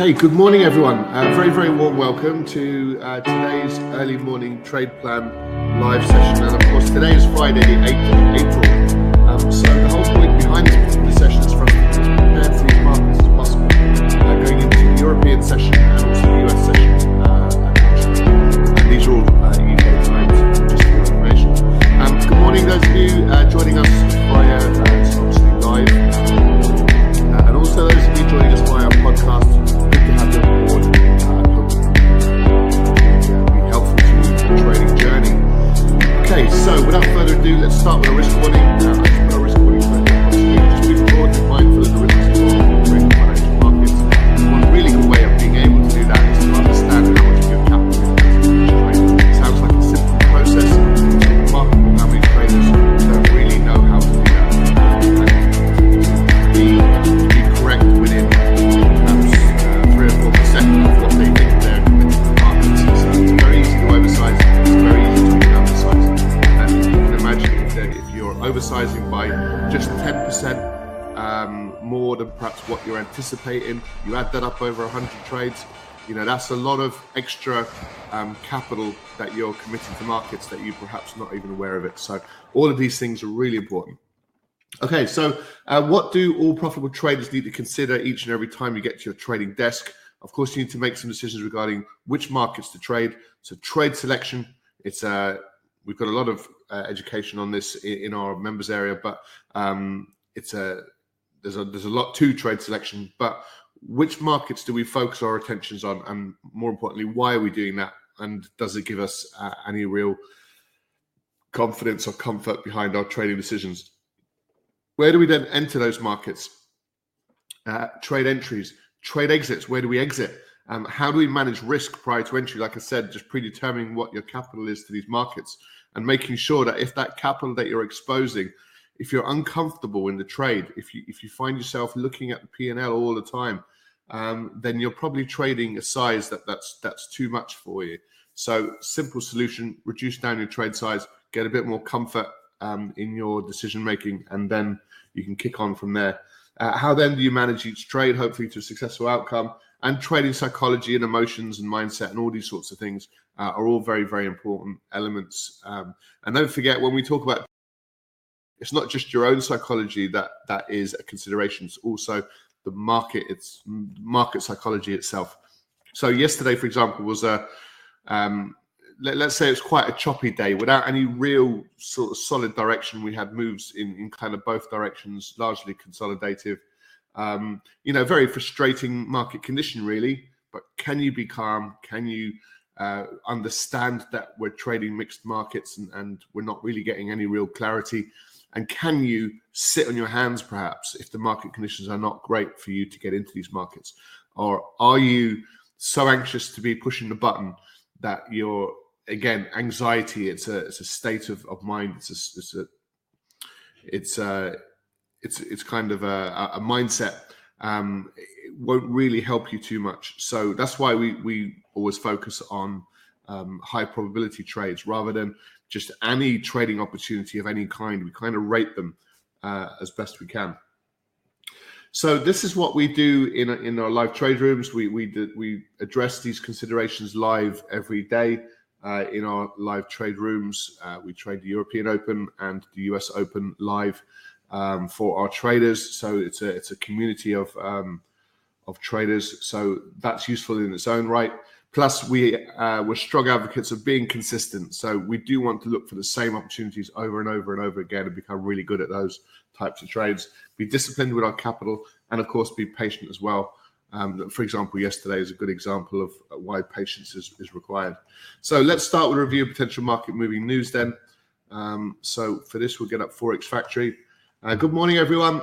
Okay, good morning, everyone. Uh, very, very warm welcome to uh, today's early morning trade plan live session. And of course, today is Friday, the 8th of April. Um, so, you add that up over 100 trades, you know, that's a lot of extra um, capital that you're committing to markets that you perhaps not even aware of it. So all of these things are really important. Okay, so uh, what do all profitable traders need to consider each and every time you get to your trading desk? Of course, you need to make some decisions regarding which markets to trade. So, trade selection. It's uh, we've got a lot of uh, education on this in, in our members area, but um, it's a there's a there's a lot to trade selection. But which markets do we focus our attentions on, and more importantly, why are we doing that? And does it give us uh, any real confidence or comfort behind our trading decisions? Where do we then enter those markets? Uh, trade entries, trade exits. Where do we exit? Um, how do we manage risk prior to entry? Like I said, just predetermining what your capital is to these markets and making sure that if that capital that you're exposing, if you're uncomfortable in the trade, if you if you find yourself looking at the P and L all the time, um, then you're probably trading a size that that's that's too much for you. So simple solution: reduce down your trade size, get a bit more comfort um, in your decision making, and then you can kick on from there. Uh, how then do you manage each trade, hopefully to a successful outcome? And trading psychology and emotions and mindset and all these sorts of things uh, are all very, very important elements. Um, and don't forget, when we talk about it's not just your own psychology that that is a consideration; it's also the market, it's market psychology itself. So yesterday, for example, was a um, let, us say it's quite a choppy day without any real sort of solid direction. We had moves in, in kind of both directions, largely consolidative. Um, you know, very frustrating market condition, really. But can you be calm? Can you uh, understand that we're trading mixed markets and, and we're not really getting any real clarity? And can you sit on your hands, perhaps, if the market conditions are not great for you to get into these markets? Or are you so anxious to be pushing the button that you're again anxiety it's a it's a state of, of mind it's a it's a it's a it's it's kind of a, a mindset um it won't really help you too much so that's why we we always focus on um, high probability trades rather than just any trading opportunity of any kind we kind of rate them uh, as best we can so this is what we do in in our live trade rooms we we we address these considerations live every day uh, in our live trade rooms. Uh, we trade the European Open and the US Open live um, for our traders. So it's a it's a community of um, of traders. So that's useful in its own right. Plus, we uh, we're strong advocates of being consistent. So we do want to look for the same opportunities over and over and over again and become really good at those types of trades. Be disciplined with our capital, and of course, be patient as well. Um, for example, yesterday is a good example of why patience is, is required. So let's start with a review of potential market moving news then. Um, so for this, we'll get up Forex Factory. Uh, good morning, everyone.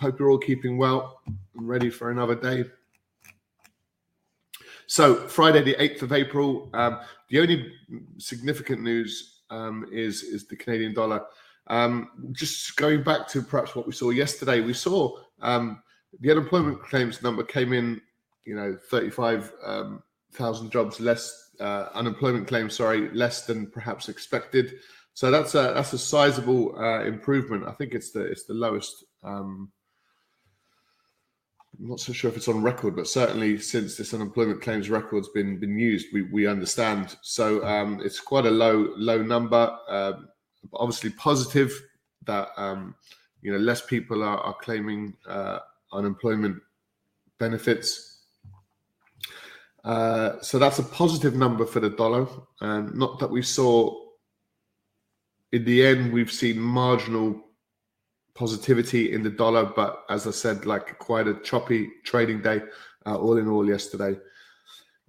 Hope you're all keeping well and ready for another day. So Friday, the 8th of April, um, the only significant news um, is, is the Canadian dollar. Um, just going back to perhaps what we saw yesterday, we saw um, the unemployment claims number came in, you know, 35,000 um, jobs less, uh, unemployment claims, sorry, less than perhaps expected. So that's a that's a sizable uh, improvement. I think it's the it's the lowest um, I'm not so sure if it's on record, but certainly since this unemployment claims record's been been used, we, we understand. So um, it's quite a low low number. Um, obviously positive that um, you know less people are, are claiming uh, unemployment benefits. Uh, so that's a positive number for the dollar. not that we saw in the end, we've seen marginal positivity in the dollar, but as I said, like quite a choppy trading day, uh, all in all, yesterday.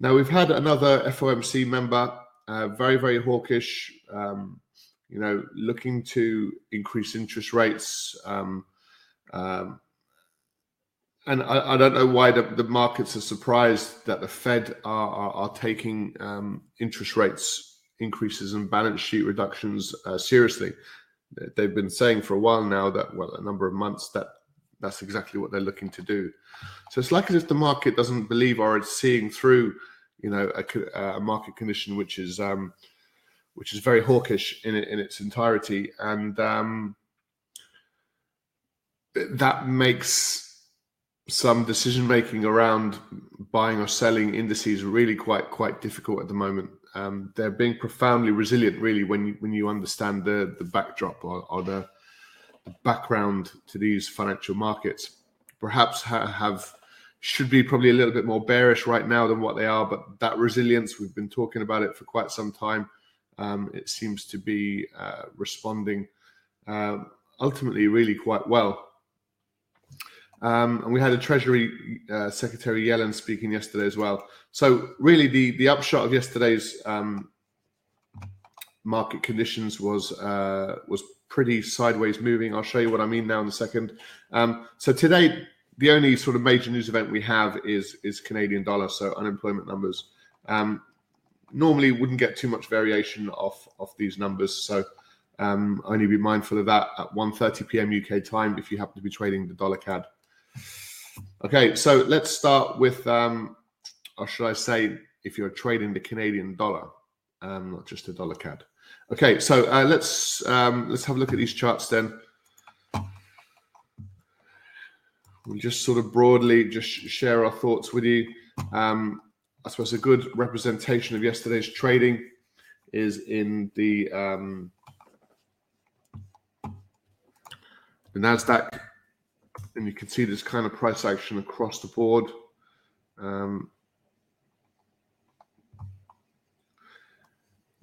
Now we've had another FOMC member, uh, very very hawkish, um, you know, looking to increase interest rates. Um, um, and I, I, don't know why the, the, markets are surprised that the Fed are, are, are taking um, interest rates increases and balance sheet reductions uh, seriously. They've been saying for a while now that, well, a number of months that that's exactly what they're looking to do. So it's like as if the market doesn't believe or it's seeing through, you know, a, a market condition which is um, which is very hawkish in in its entirety, and um, that makes some decision making around buying or selling indices really quite quite difficult at the moment. Um, they're being profoundly resilient, really, when you when you understand the the backdrop or, or the, the, background to these financial markets. Perhaps ha- have should be probably a little bit more bearish right now than what they are, but that resilience we've been talking about it for quite some time. Um, it seems to be uh, responding uh, ultimately really quite well. Um, and we had a Treasury uh, Secretary Yellen speaking yesterday as well. So really, the the upshot of yesterday's um, market conditions was uh, was pretty sideways moving. I'll show you what I mean now in a second. Um, so today, the only sort of major news event we have is is Canadian dollar, so unemployment numbers. Um, normally, wouldn't get too much variation off off these numbers, so um, only be mindful of that at 1:30 p.m. UK time if you happen to be trading the dollar CAD. Okay, so let's start with, um, or should I say, if you're trading the Canadian dollar, um, not just the dollar CAD. Okay, so uh, let's um, let's have a look at these charts then. We'll just sort of broadly just share our thoughts with you. Um, I suppose a good representation of yesterday's trading is in the um, the Nasdaq and you can see this kind of price action across the board. Um,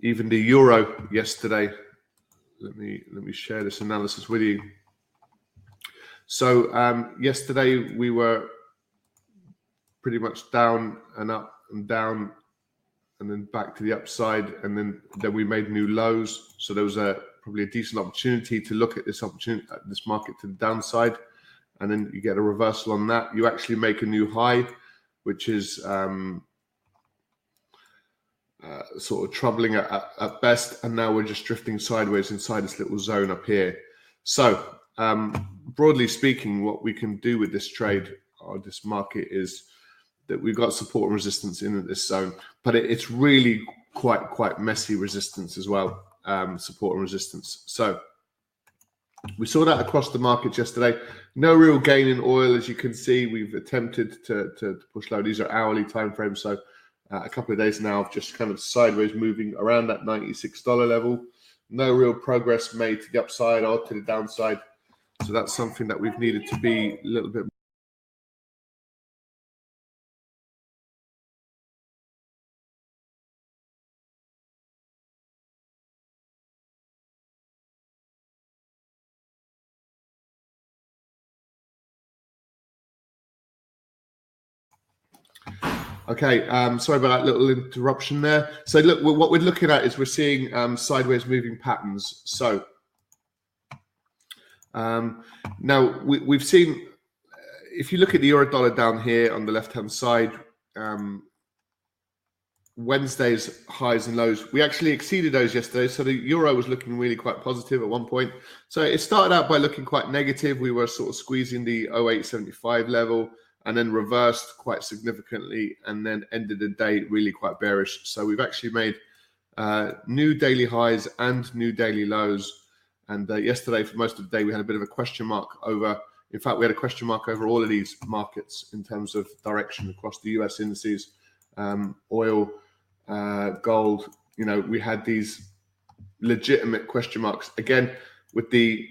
even the euro yesterday. Let me let me share this analysis with you. So um, yesterday we were pretty much down and up and down, and then back to the upside, and then then we made new lows. So there was a probably a decent opportunity to look at this opportunity, at this market to the downside and then you get a reversal on that. You actually make a new high, which is um, uh, sort of troubling at, at, best. And now we're just drifting sideways inside this little zone up here. So, um, broadly speaking, what we can do with this trade or this market is that we've got support and resistance in this zone, but it, it's really quite quite messy resistance as well. Um, support and resistance. So we saw that across the markets yesterday. No real gain in oil, as you can see. We've attempted to, to, to push low. These are hourly time frames, so uh, a couple of days now of just kind of sideways moving around that $96 level. No real progress made to the upside or to the downside. So that's something that we've needed to be a little bit Okay, um, sorry about that little interruption there. So, look, what we're looking at is we're seeing um, sideways moving patterns. So, um, now we, have seen, if you look at the euro dollar down here on the left hand side, um, Wednesday's highs and lows, we actually exceeded those yesterday. So, the euro was looking really quite positive at one point. So, it started out by looking quite negative. We were sort of squeezing the 0875 level and then reversed quite significantly and then ended the day really quite bearish. So we've actually made uh, new daily highs and new daily lows. And uh, yesterday, for most of the day, we had a bit of a question mark over In fact, we had a question mark over all of these markets in terms of direction across the US indices, um, oil, uh, gold. You know, we had these legitimate question marks again with the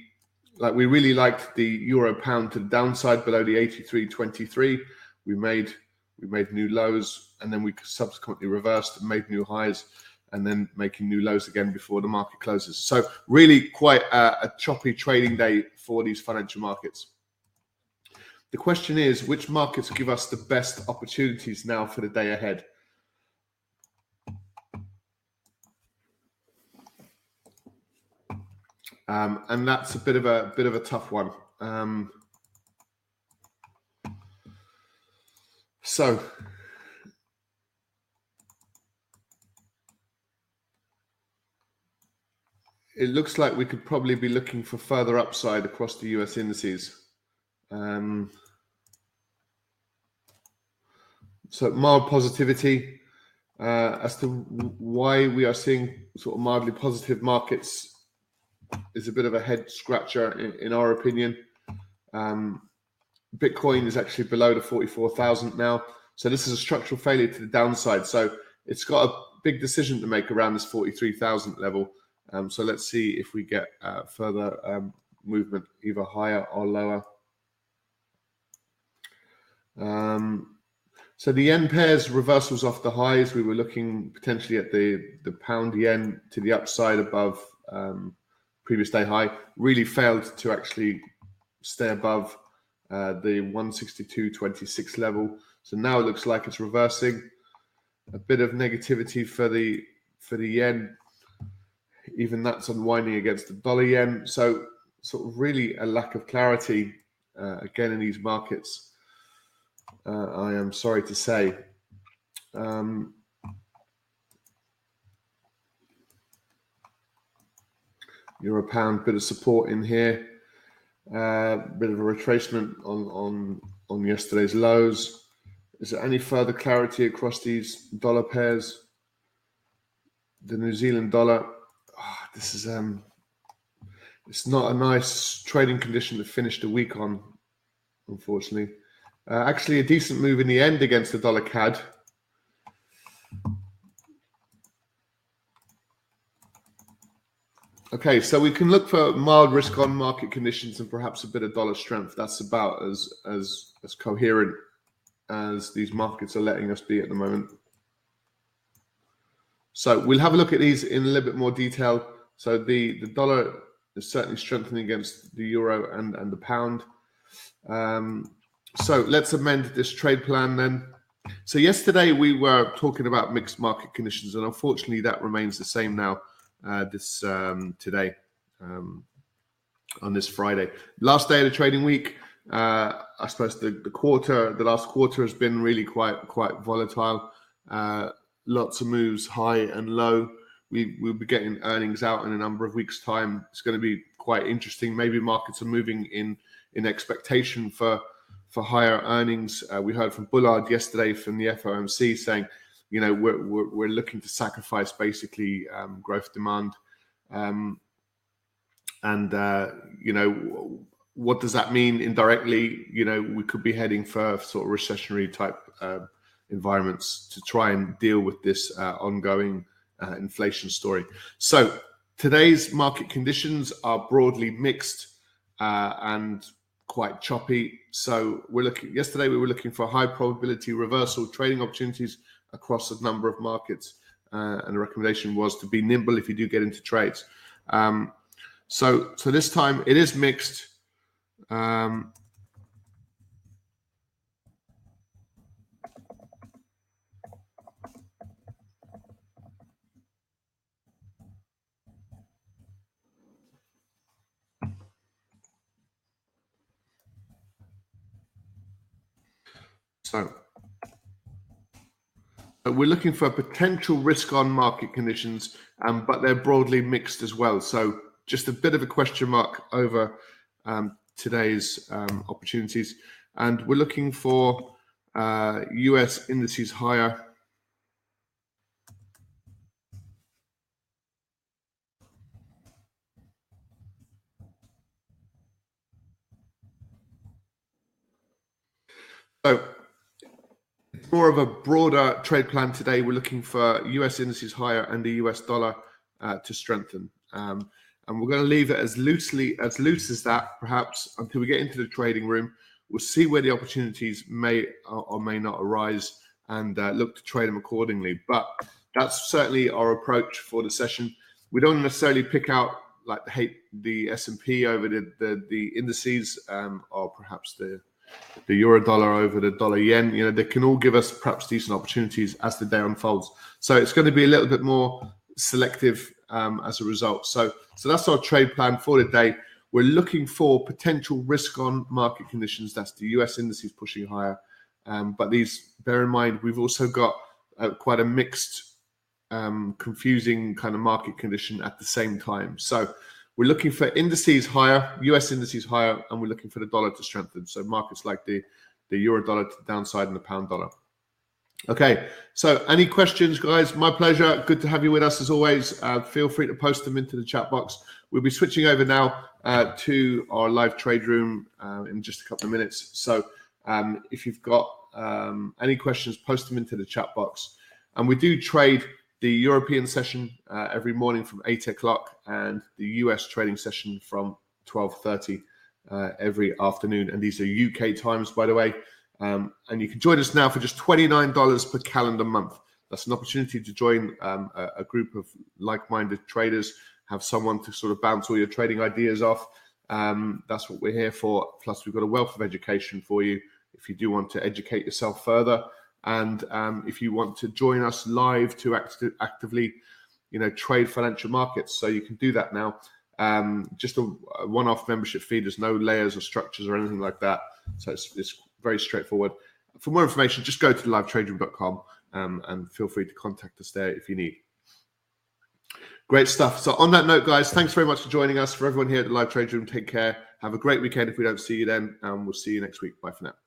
like we really liked the euro pound to the downside below the 83.23 we made we made new lows and then we subsequently reversed and made new highs and then making new lows again before the market closes. So really quite a, a choppy trading day for these financial markets. The question is which markets give us the best opportunities now for the day ahead um, and that's a bit of a bit of a tough one. Um, so. It looks like we could probably be looking for further upside across the US indices. Um, so mild positivity uh, as to why we are seeing sort of mildly positive markets is a bit of a head scratcher in, in our opinion. Um, Bitcoin is actually below the 44,000 now. So this is a structural failure to the downside. So it's got a big decision to make around this 43,000 level. Um, so let's see if we get uh, further um, movement, either higher or lower. Um, so the yen pairs reversals off the highs. We were looking potentially at the the pound yen to the upside above um, previous day high. Really failed to actually stay above uh, the 162.26 level. So now it looks like it's reversing. A bit of negativity for the for the yen. Even that's unwinding against the dollar yen. So sort of really a lack of clarity uh, again in these markets. Uh, I am sorry to say. Um, euro pound, bit of support in here, uh, bit of a retracement on on on yesterday's lows. Is there any further clarity across these dollar pairs? The New Zealand dollar. Oh, this is um, it's not a nice trading condition to finish the week on, unfortunately. Uh, actually, a decent move in the end against the dollar CAD. Okay, so we can look for mild risk on market conditions and perhaps a bit of dollar strength. That's about as as as coherent as these markets are letting us be at the moment. So we'll have a look at these in a little bit more detail. So the the dollar is certainly strengthening against the euro and and the pound. Um, so let's amend this trade plan then. So yesterday we were talking about mixed market conditions, and unfortunately that remains the same now uh, this um, today um, on this Friday. Last day of the trading week. Uh, I suppose the, the quarter, the last quarter has been really quite quite volatile. Uh, lots of moves high and low. We we'll be getting earnings out in a number of weeks' time. It's going to be quite interesting. Maybe markets are moving in in expectation for for higher earnings. Uh, we heard from Bullard yesterday from the FOMC saying you know we're, we're, we're looking to sacrifice basically um, growth demand. Um, and uh, you know what does that mean indirectly? You know we could be heading for sort of recessionary type uh, environments to try and deal with this uh, ongoing uh, inflation story. So today's market conditions are broadly mixed uh, and quite choppy. So we're looking yesterday we were looking for high probability reversal trading opportunities across a number of markets. Uh, and the recommendation was to be nimble if you do get into trades. Um, so, so this time it is mixed. Um, so we're looking for potential risk on market conditions, um, but they're broadly mixed as well. So just a bit of a question mark over um, today's um, opportunities. And we're looking for uh, US indices higher. So more of a broader trade plan today. We're looking for US indices higher and the US dollar uh, to strengthen. Um, and we're going to leave it as loosely as loose as that, perhaps until we get into the trading room. We'll see where the opportunities may or may not arise and uh, look to trade them accordingly. But that's certainly our approach for the session. We don't necessarily pick out like the hate the S and P over the the, the indices, um, or perhaps the the euro dollar over the dollar yen. You know, they can all give us perhaps decent opportunities as the day unfolds. So it's going to be a little bit more selective um, as a result. So, so that's our trade plan for the day. We're looking for potential risk on market conditions. That's the US indices pushing higher. Um, but these, bear in mind, we've also got uh, quite a mixed, um, confusing kind of market condition at the same time. So we're looking for indices higher, US indices higher, and we're looking for the dollar to strengthen. So markets like the the euro dollar to the downside and the pound dollar. Okay, so any questions, guys? My pleasure. Good to have you with us as always. Uh, feel free to post them into the chat box. We'll be switching over now uh, to our live trade room uh, in just a couple of minutes. So um, if you've got um, any questions, post them into the chat box. And we do trade the European session uh, every morning from eight o'clock, and the US trading session from twelve thirty uh, every afternoon. And these are UK times, by the way. Um, and you can join us now for just $29 per calendar month. That's an opportunity to join um, a, a, group of like minded traders, have someone to sort of bounce all your trading ideas off. Um, that's what we're here for. Plus, we've got a wealth of education for you if you do want to educate yourself further. And um, if you want to join us live to act- actively, you know, trade financial markets, so you can do that now. Um, just a, a one-off membership fee. There's no layers or structures or anything like that. So it's, it's very straightforward. For more information, just go to livetraderoom.com um, and feel free to contact us there if you need. Great stuff. So, on that note, guys, thanks very much for joining us. For everyone here at the Live Trade Room, take care. Have a great weekend if we don't see you then, and we'll see you next week. Bye for now.